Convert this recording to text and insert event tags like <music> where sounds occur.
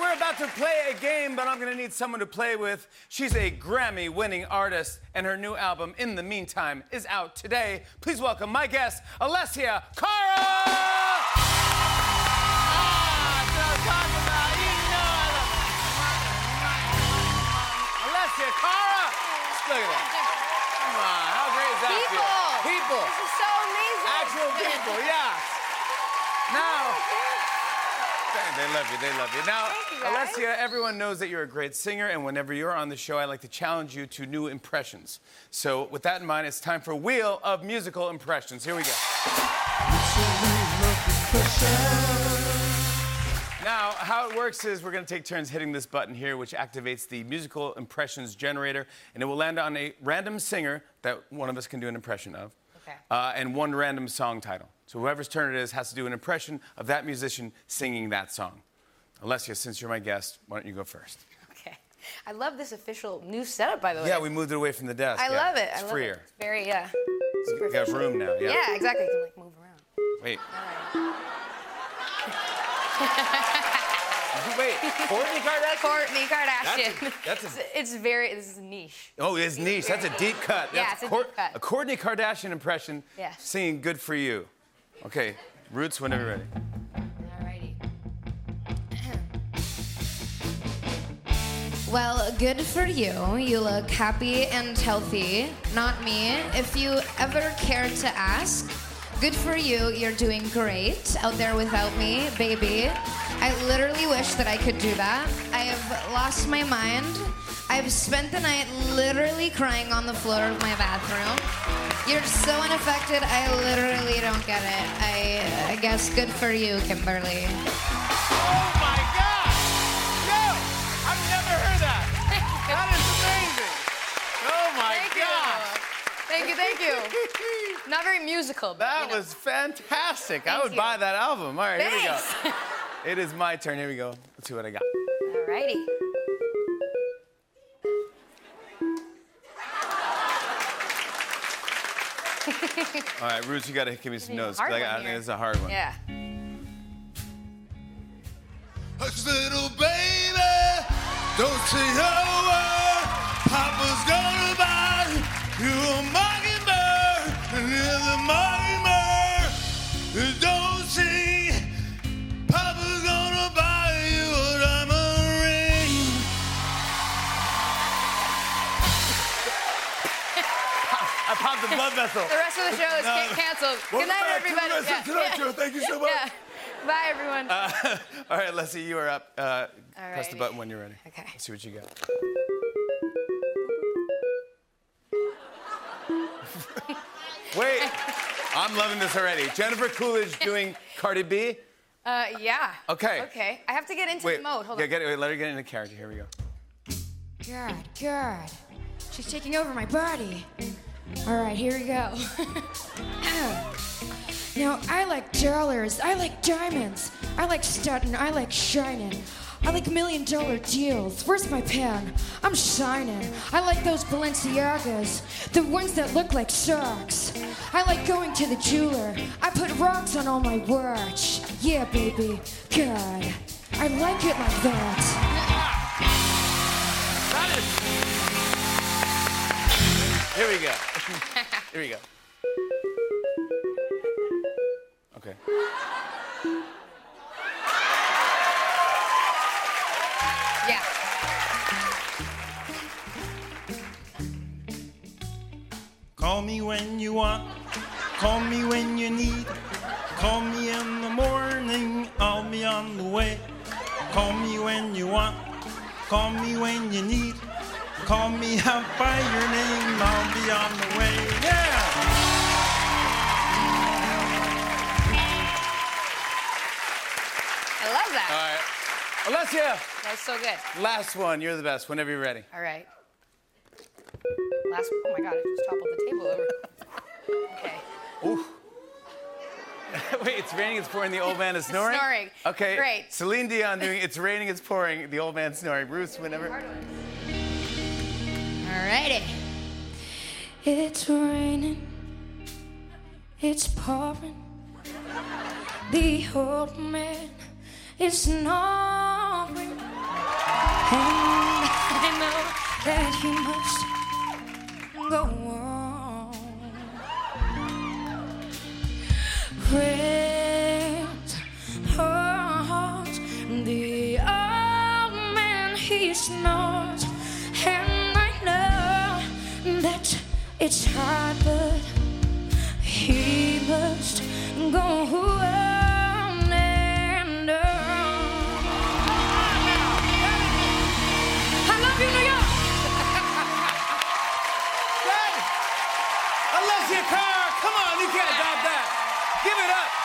We're about to play a game, but I'm gonna need someone to play with. She's a Grammy winning artist, and her new album, In the Meantime, is out today. Please welcome my guest, Alessia Cara! Alessia Cara! Look at that. Come on, how great is that People. People. This is so amazing. Actual people, yes. Now, they love you, they love you. Now, you. Alessia, everyone knows that you're a great singer, and whenever you're on the show, I like to challenge you to new impressions. So, with that in mind, it's time for Wheel of Musical Impressions. Here we go. Now, how it works is we're going to take turns hitting this button here, which activates the musical impressions generator, and it will land on a random singer that one of us can do an impression of, Okay. uh, and one random song title. So whoever's turn it is has to do an impression of that musician singing that song. Alessia, since you're my guest, why don't you go first? Okay. I love this official new setup, by the way. Yeah, we moved it away from the desk. I yeah. love it. It's I love freer. it. It's very, yeah. We have room now. Yeah. Yeah, exactly. I can like move around. Wait. All <laughs> Wait. Kourtney Kardashian? Kourtney Kardashian. That's a- that's a- It's- very. This is niche. Oh, it's niche. That's a deep cut. Yeah, it's a deep cut. A Kourtney Kardashian impression Yeah. singing Good For You. Okay, Roots, whenever you're ready. Well, good for you. You look happy and healthy. Not me. If you ever care to ask, good for you. You're doing great out there without me, baby. I literally wish that I could do that. I have lost my mind. I've spent the night literally crying on the floor of my bathroom. You're so unaffected, I literally don't get it. I, I guess good for you, Kimberly. Oh my God! No! I've never heard that! <laughs> That is amazing! Oh my Thank you. God! Thank you. Thank you. <laughs> Not very musical. But, That you know. was fantastic. I would you. buy that album. All right, here we go. <laughs> It is my turn. Here we go. Let's see what I got. All righty. All right, Roots, you gotta give me some notes. hard 'cause I, I think here. this is a hard one. Yeah. Hush, little baby, don't say a and if the mockingbird don't sing, Papa's gonna buy you a diamond ring. I popped the blood vessel. The rest of the show is No. ca- canceled. Good night, everybody. Yeah. Thank you so <laughs> much. Yeah. Bye, everyone. <laughs> All right, Leslie, you are up. Uh, press the button when you're ready. Okay. Let's see what you got. Wait, <laughs> I'm loving this already. Jennifer Coolidge doing Cardi B. Uh, yeah. Okay. Okay. I have to get into Wait, the mode. Hold yeah, on. get it. Wait, let her get into the character. Here we go. God, God. She's taking over my body. All right, here we go. <laughs> now, I like dollars. I like diamonds. I like stunting. I like shining. I like million dollar deals. Where's my pen? I'm shining. I like those Balenciagas, the ones that look like sharks. I like going to the jeweler. I put rocks on all my watch. Yeah, baby. God, I like it like that. That is. Here we go. <laughs> Here we go. Call me when you need. Call me in the morning, I'll be on the way. Call me when you want, call me when you need. Call me out by your name, I'll be on the way. Yeah! I love that. All right. Alessia, That was so good. last one. You're the best. Whenever you're ready. All right. Last. Oh my God! I just toppled the table over. <laughs> Okay. Ooh. <laughs> Wait, it's raining, it's pouring, the old man is <laughs> snoring? snoring. Okay. Great. Celine Dion doing It's Raining, It's Pouring, the old man snoring. Bruce, whenever. All righty. It's raining, it's pouring, the old man is snoring. And I know that he must go Christmas, and I know that it's hard, but he must go on and on. I love you, New York. Alessia Cara, come on, you can't doubt that. Give it up.